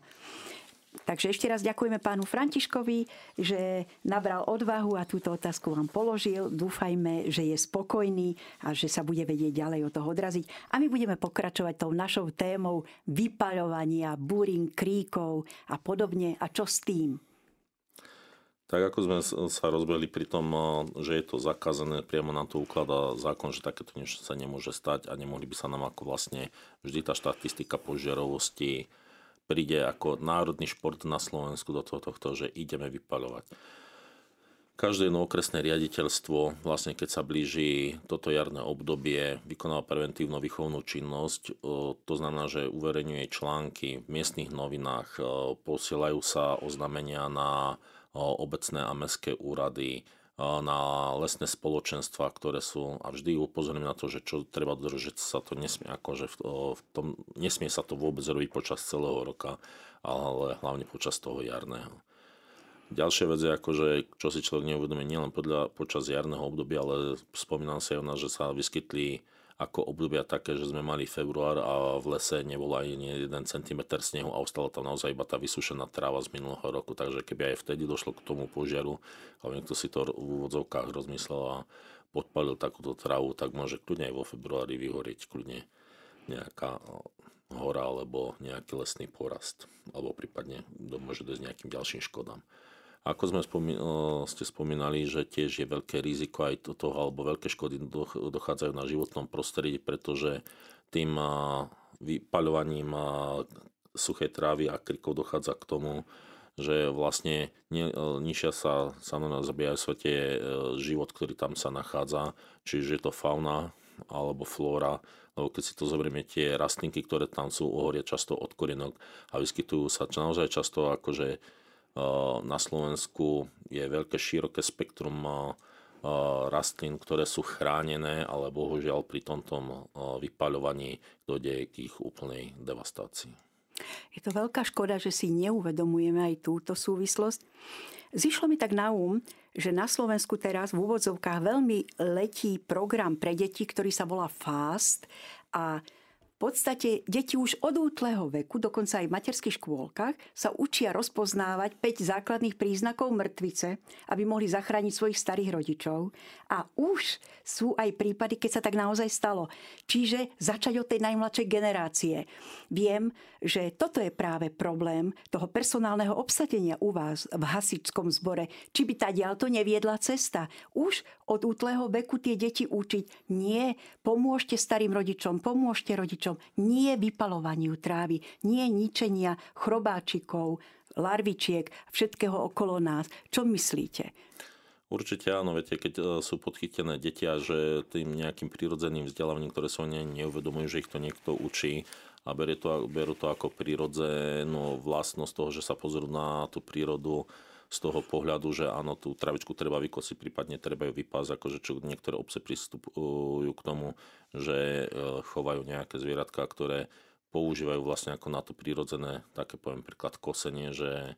Takže ešte raz ďakujeme pánu Františkovi, že nabral odvahu a túto otázku vám položil. Dúfajme, že je spokojný a že sa bude vedieť ďalej od toho odraziť. A my budeme pokračovať tou našou témou vypaľovania, burín, kríkov a podobne. A čo s tým? Tak ako sme sa rozbehli pri tom, že je to zakázané, priamo nám to ukladá zákon, že takéto niečo sa nemôže stať a nemohli by sa nám ako vlastne vždy tá štatistika požiarovosti príde ako národný šport na Slovensku do toho tohto, že ideme vypaľovať. Každé jedno okresné riaditeľstvo, vlastne keď sa blíži toto jarné obdobie, vykonáva preventívno výchovnú činnosť. To znamená, že uverejňuje články v miestnych novinách, posielajú sa oznamenia na obecné a mestské úrady, na lesné spoločenstva, ktoré sú a vždy upozorňujem na to, že čo treba dodržať, sa to nesmie, akože v, v tom, nesmie sa to vôbec robiť počas celého roka, ale hlavne počas toho jarného. Ďalšia vec je, akože, čo si človek neuvedomí nielen podľa, počas jarného obdobia, ale spomínam sa aj na, že sa vyskytli ako obdobia také, že sme mali február a v lese nebolo ani 1 cm snehu a ostala tam naozaj iba tá vysušená tráva z minulého roku. Takže keby aj vtedy došlo k tomu požiaru, ale niekto si to v úvodzovkách rozmyslel a podpalil takúto trávu, tak môže kľudne aj vo februári vyhorieť kľudne nejaká hora alebo nejaký lesný porast, alebo prípadne môže dojsť nejakým ďalším škodám. Ako sme spomí, ste spomínali, že tiež je veľké riziko aj toho, alebo veľké škody dochádzajú na životnom prostredí, pretože tým vypaľovaním suchej trávy a krikov dochádza k tomu, že vlastne nižšia sa samozrejme zabíja v svete e, život, ktorý tam sa nachádza, čiže je to fauna alebo flóra, lebo keď si to zoberieme, tie rastlinky, ktoré tam sú, ohoria často od korienok a vyskytujú sa naozaj často akože na Slovensku je veľké široké spektrum rastlín, ktoré sú chránené, ale bohužiaľ pri tomto vypaľovaní dojde k ich úplnej devastácii. Je to veľká škoda, že si neuvedomujeme aj túto súvislosť. Zišlo mi tak na um, že na Slovensku teraz v úvodzovkách veľmi letí program pre deti, ktorý sa volá FAST a v podstate deti už od útleho veku, dokonca aj v materských škôlkach, sa učia rozpoznávať 5 základných príznakov mŕtvice, aby mohli zachrániť svojich starých rodičov. A už sú aj prípady, keď sa tak naozaj stalo. Čiže začať od tej najmladšej generácie. Viem, že toto je práve problém toho personálneho obsadenia u vás v hasičskom zbore. Či by tá to neviedla cesta. Už od útleho veku tie deti učiť. Nie, pomôžte starým rodičom, pomôžte rodičom rodičom, nie vypalovaniu trávy, nie ničenia chrobáčikov, larvičiek, všetkého okolo nás. Čo myslíte? Určite áno, viete, keď e, sú podchytené deti a že tým nejakým prirodzeným vzdelávaním, ktoré sa oni neuvedomujú, že ich to niekto učí a berú to, berú to ako prirodzenú vlastnosť toho, že sa pozrú na tú prírodu, z toho pohľadu, že áno, tú travičku treba vykosiť, prípadne treba ju vypásť, akože čo niektoré obce pristupujú k tomu, že e, chovajú nejaké zvieratka, ktoré používajú vlastne ako na to prírodzené, také poviem príklad kosenie, že e,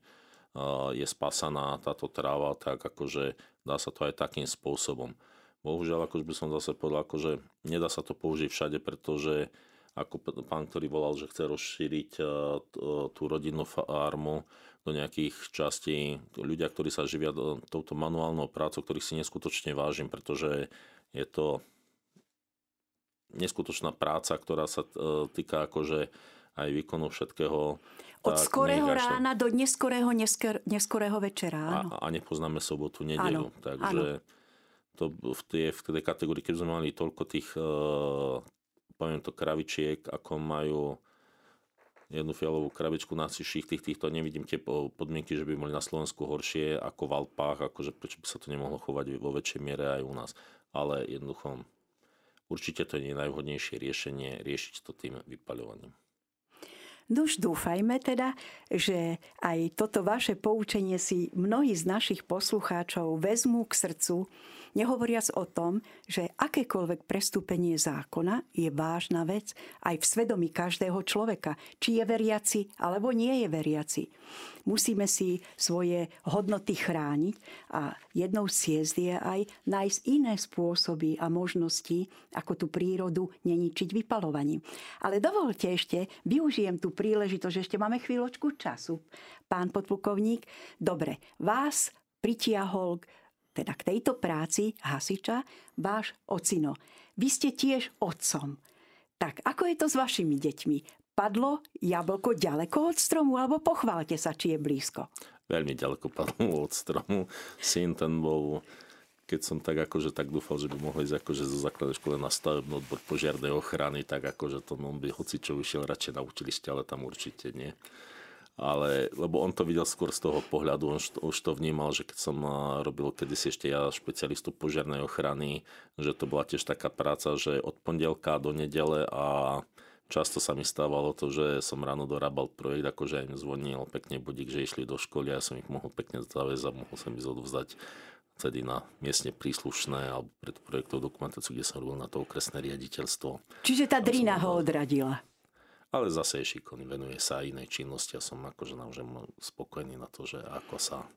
je spasaná táto tráva, tak akože dá sa to aj takým spôsobom. Bohužiaľ, akože by som zase povedal, akože nedá sa to použiť všade, pretože ako pán, ktorý volal, že chce rozšíriť e, tú rodinnú farmu, do nejakých častí ľudia, ktorí sa živia touto manuálnou prácou, ktorých si neskutočne vážim, pretože je to neskutočná práca, ktorá sa e, týka akože aj výkonu všetkého. Od tak, skorého rána do neskorého, neskor, neskorého večera. Áno. A, a nepoznáme sobotu, nedelu. Áno. Takže áno. to v tej, v tej kategórii, keď sme mali toľko tých, e, poviem to, kravičiek, ako majú jednu fialovú krabičku na tých týchto nevidím tie podmienky, že by boli na Slovensku horšie ako v Alpách, akože prečo by sa to nemohlo chovať vo väčšej miere aj u nás. Ale jednoducho určite to nie je najvhodnejšie riešenie riešiť to tým vypaľovaním. Nuž dúfajme teda, že aj toto vaše poučenie si mnohí z našich poslucháčov vezmú k srdcu Nehovoriac o tom, že akékoľvek prestúpenie zákona je vážna vec aj v svedomí každého človeka, či je veriaci alebo nie je veriaci. Musíme si svoje hodnoty chrániť a jednou z ciest je aj nájsť iné spôsoby a možnosti, ako tú prírodu neničiť vypalovaním. Ale dovolte ešte, využijem tú príležitosť, že ešte máme chvíľočku času. Pán podplukovník, dobre, vás pritiahol teda k tejto práci hasiča váš ocino. Vy ste tiež otcom. Tak ako je to s vašimi deťmi? Padlo jablko ďaleko od stromu, alebo pochválte sa, či je blízko? Veľmi ďaleko padlo od stromu. Syn ten bol keď som tak akože tak dúfal, že by mohli ísť akože zo základnej školy na stavebnú odbor požiarnej ochrany, tak akože to on by hoci čo vyšiel radšej na učilište, ale tam určite nie ale, lebo on to videl skôr z toho pohľadu, on už to vnímal, že keď som robil kedysi ešte ja špecialistu požiarnej ochrany, že to bola tiež taká práca, že od pondelka do nedele a často sa mi stávalo to, že som ráno dorábal projekt, akože im zvonil pekne budík, že išli do školy a ja som ich mohol pekne zaviesť a mohol som ich odovzdať vtedy na miestne príslušné alebo pre tú projektovú dokumentáciu, kde som robil na to okresné riaditeľstvo. Čiže tá drina ho odradila ale zase je šikovný, venuje sa aj inej činnosti a som akože naozaj spokojný na to, že ako sa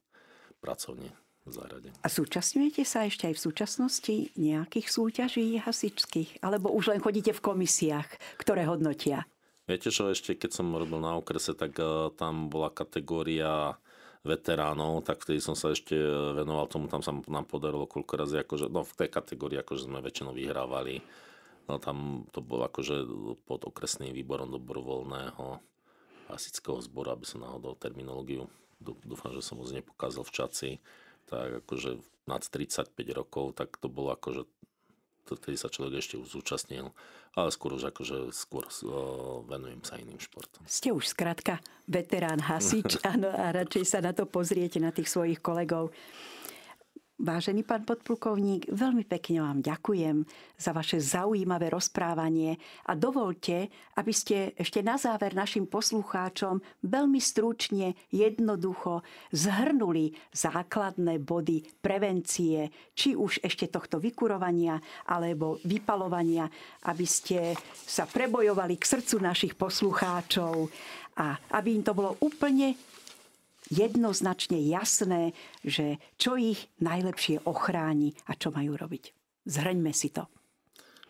pracovne zarade. A súčasňujete sa ešte aj v súčasnosti nejakých súťaží hasičských? Alebo už len chodíte v komisiách, ktoré hodnotia? Viete čo, ešte keď som robil na okrese, tak uh, tam bola kategória veteránov, tak vtedy som sa ešte venoval tomu, tam sa nám podarilo koľko razy, akože, no v tej kategórii akože sme väčšinou vyhrávali No tam to bolo akože pod okresným výborom dobrovoľného hasického zboru, aby som náhodou terminológiu, dúfam, že som moc nepokázal v čaci, tak akože nad 35 rokov, tak to bolo akože vtedy sa človek ešte už zúčastnil, ale skôr už akože skôr uh, venujem sa iným športom. Ste už skrátka veterán hasič, [LAUGHS] áno, a radšej sa na to pozriete, na tých svojich kolegov. Vážený pán podplukovník, veľmi pekne vám ďakujem za vaše zaujímavé rozprávanie a dovolte, aby ste ešte na záver našim poslucháčom veľmi stručne, jednoducho zhrnuli základné body prevencie, či už ešte tohto vykurovania alebo vypalovania, aby ste sa prebojovali k srdcu našich poslucháčov a aby im to bolo úplne jednoznačne jasné, že čo ich najlepšie ochráni a čo majú robiť. Zhrňme si to.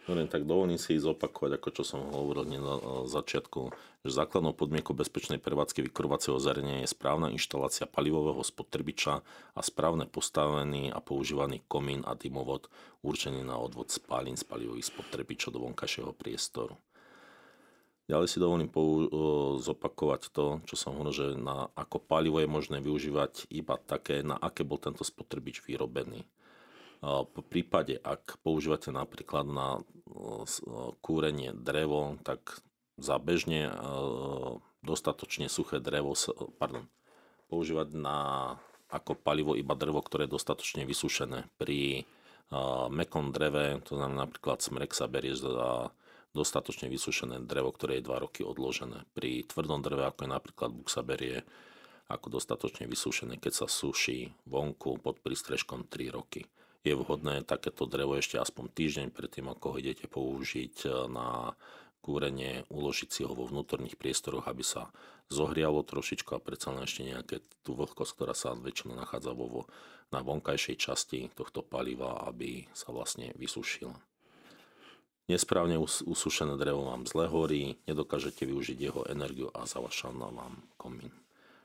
Dobre, tak dovolím si zopakovať, ako čo som hovoril na začiatku, že základnou podmienkou bezpečnej prevádzky vykurovacieho zariadenia je správna inštalácia palivového spotrebiča a správne postavený a používaný komín a dymovod určený na odvod spálin z palivových spotrebičov do vonkajšieho priestoru. Ďalej si dovolím pou, zopakovať to, čo som hovoril, že na, ako palivo je možné využívať iba také, na aké bol tento spotrebič vyrobený. V prípade, ak používate napríklad na kúrenie drevo, tak za bežne dostatočne suché drevo, pardon, používať na, ako palivo iba drevo, ktoré je dostatočne vysušené. Pri mekom dreve, to znamená napríklad smrek sa berie za dostatočne vysušené drevo, ktoré je 2 roky odložené. Pri tvrdom dreve, ako je napríklad buksa berie, ako dostatočne vysúšené, keď sa suší vonku pod prístrežkom 3 roky. Je vhodné takéto drevo ešte aspoň týždeň predtým, ako ho idete použiť e, na kúrenie, uložiť si ho vo vnútorných priestoroch, aby sa zohrialo trošičku a predsa len ešte nejaké tú vlhkosť, ktorá sa väčšinou nachádza vo, na vonkajšej časti tohto paliva, aby sa vlastne vysušila. Nesprávne usušené drevo vám zle horí, nedokážete využiť jeho energiu a zavašal vám komín.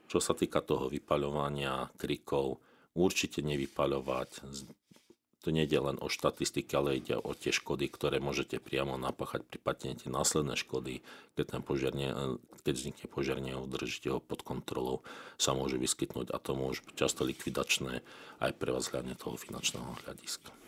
Čo sa týka toho vypaľovania krikov, určite nevypaľovať. To nie je len o štatistiky, ale ide o tie škody, ktoré môžete priamo napáchať, prípadne tie následné škody, keď, ten požiar ne, keď vznikne požiar, neudržíte ho pod kontrolou, sa môže vyskytnúť a to môže byť často likvidačné aj pre vás hľadne toho finančného hľadiska.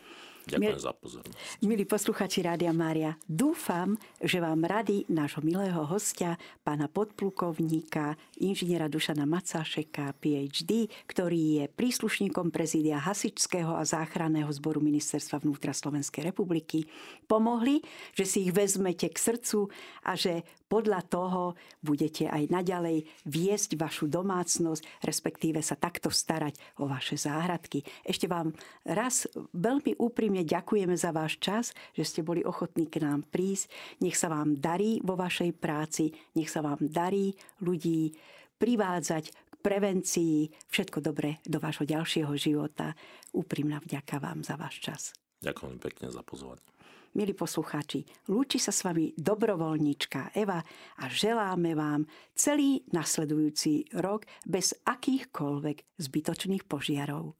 Ďakujem za pozornosť. Milí posluchači Rádia Mária, dúfam, že vám rady nášho milého hostia, pána podplukovníka, inžiniera Dušana Macášeka, PhD, ktorý je príslušníkom prezídia Hasičského a záchranného zboru Ministerstva vnútra Slovenskej republiky, pomohli, že si ich vezmete k srdcu a že podľa toho budete aj naďalej viesť vašu domácnosť, respektíve sa takto starať o vaše záhradky. Ešte vám raz veľmi úprimne ďakujeme za váš čas, že ste boli ochotní k nám prísť. Nech sa vám darí vo vašej práci, nech sa vám darí ľudí privádzať k prevencii. Všetko dobré do vášho ďalšieho života. Úprimná vďaka vám za váš čas. Ďakujem pekne za pozvanie. Milí poslucháči, lúči sa s vami dobrovoľníčka Eva a želáme vám celý nasledujúci rok bez akýchkoľvek zbytočných požiarov.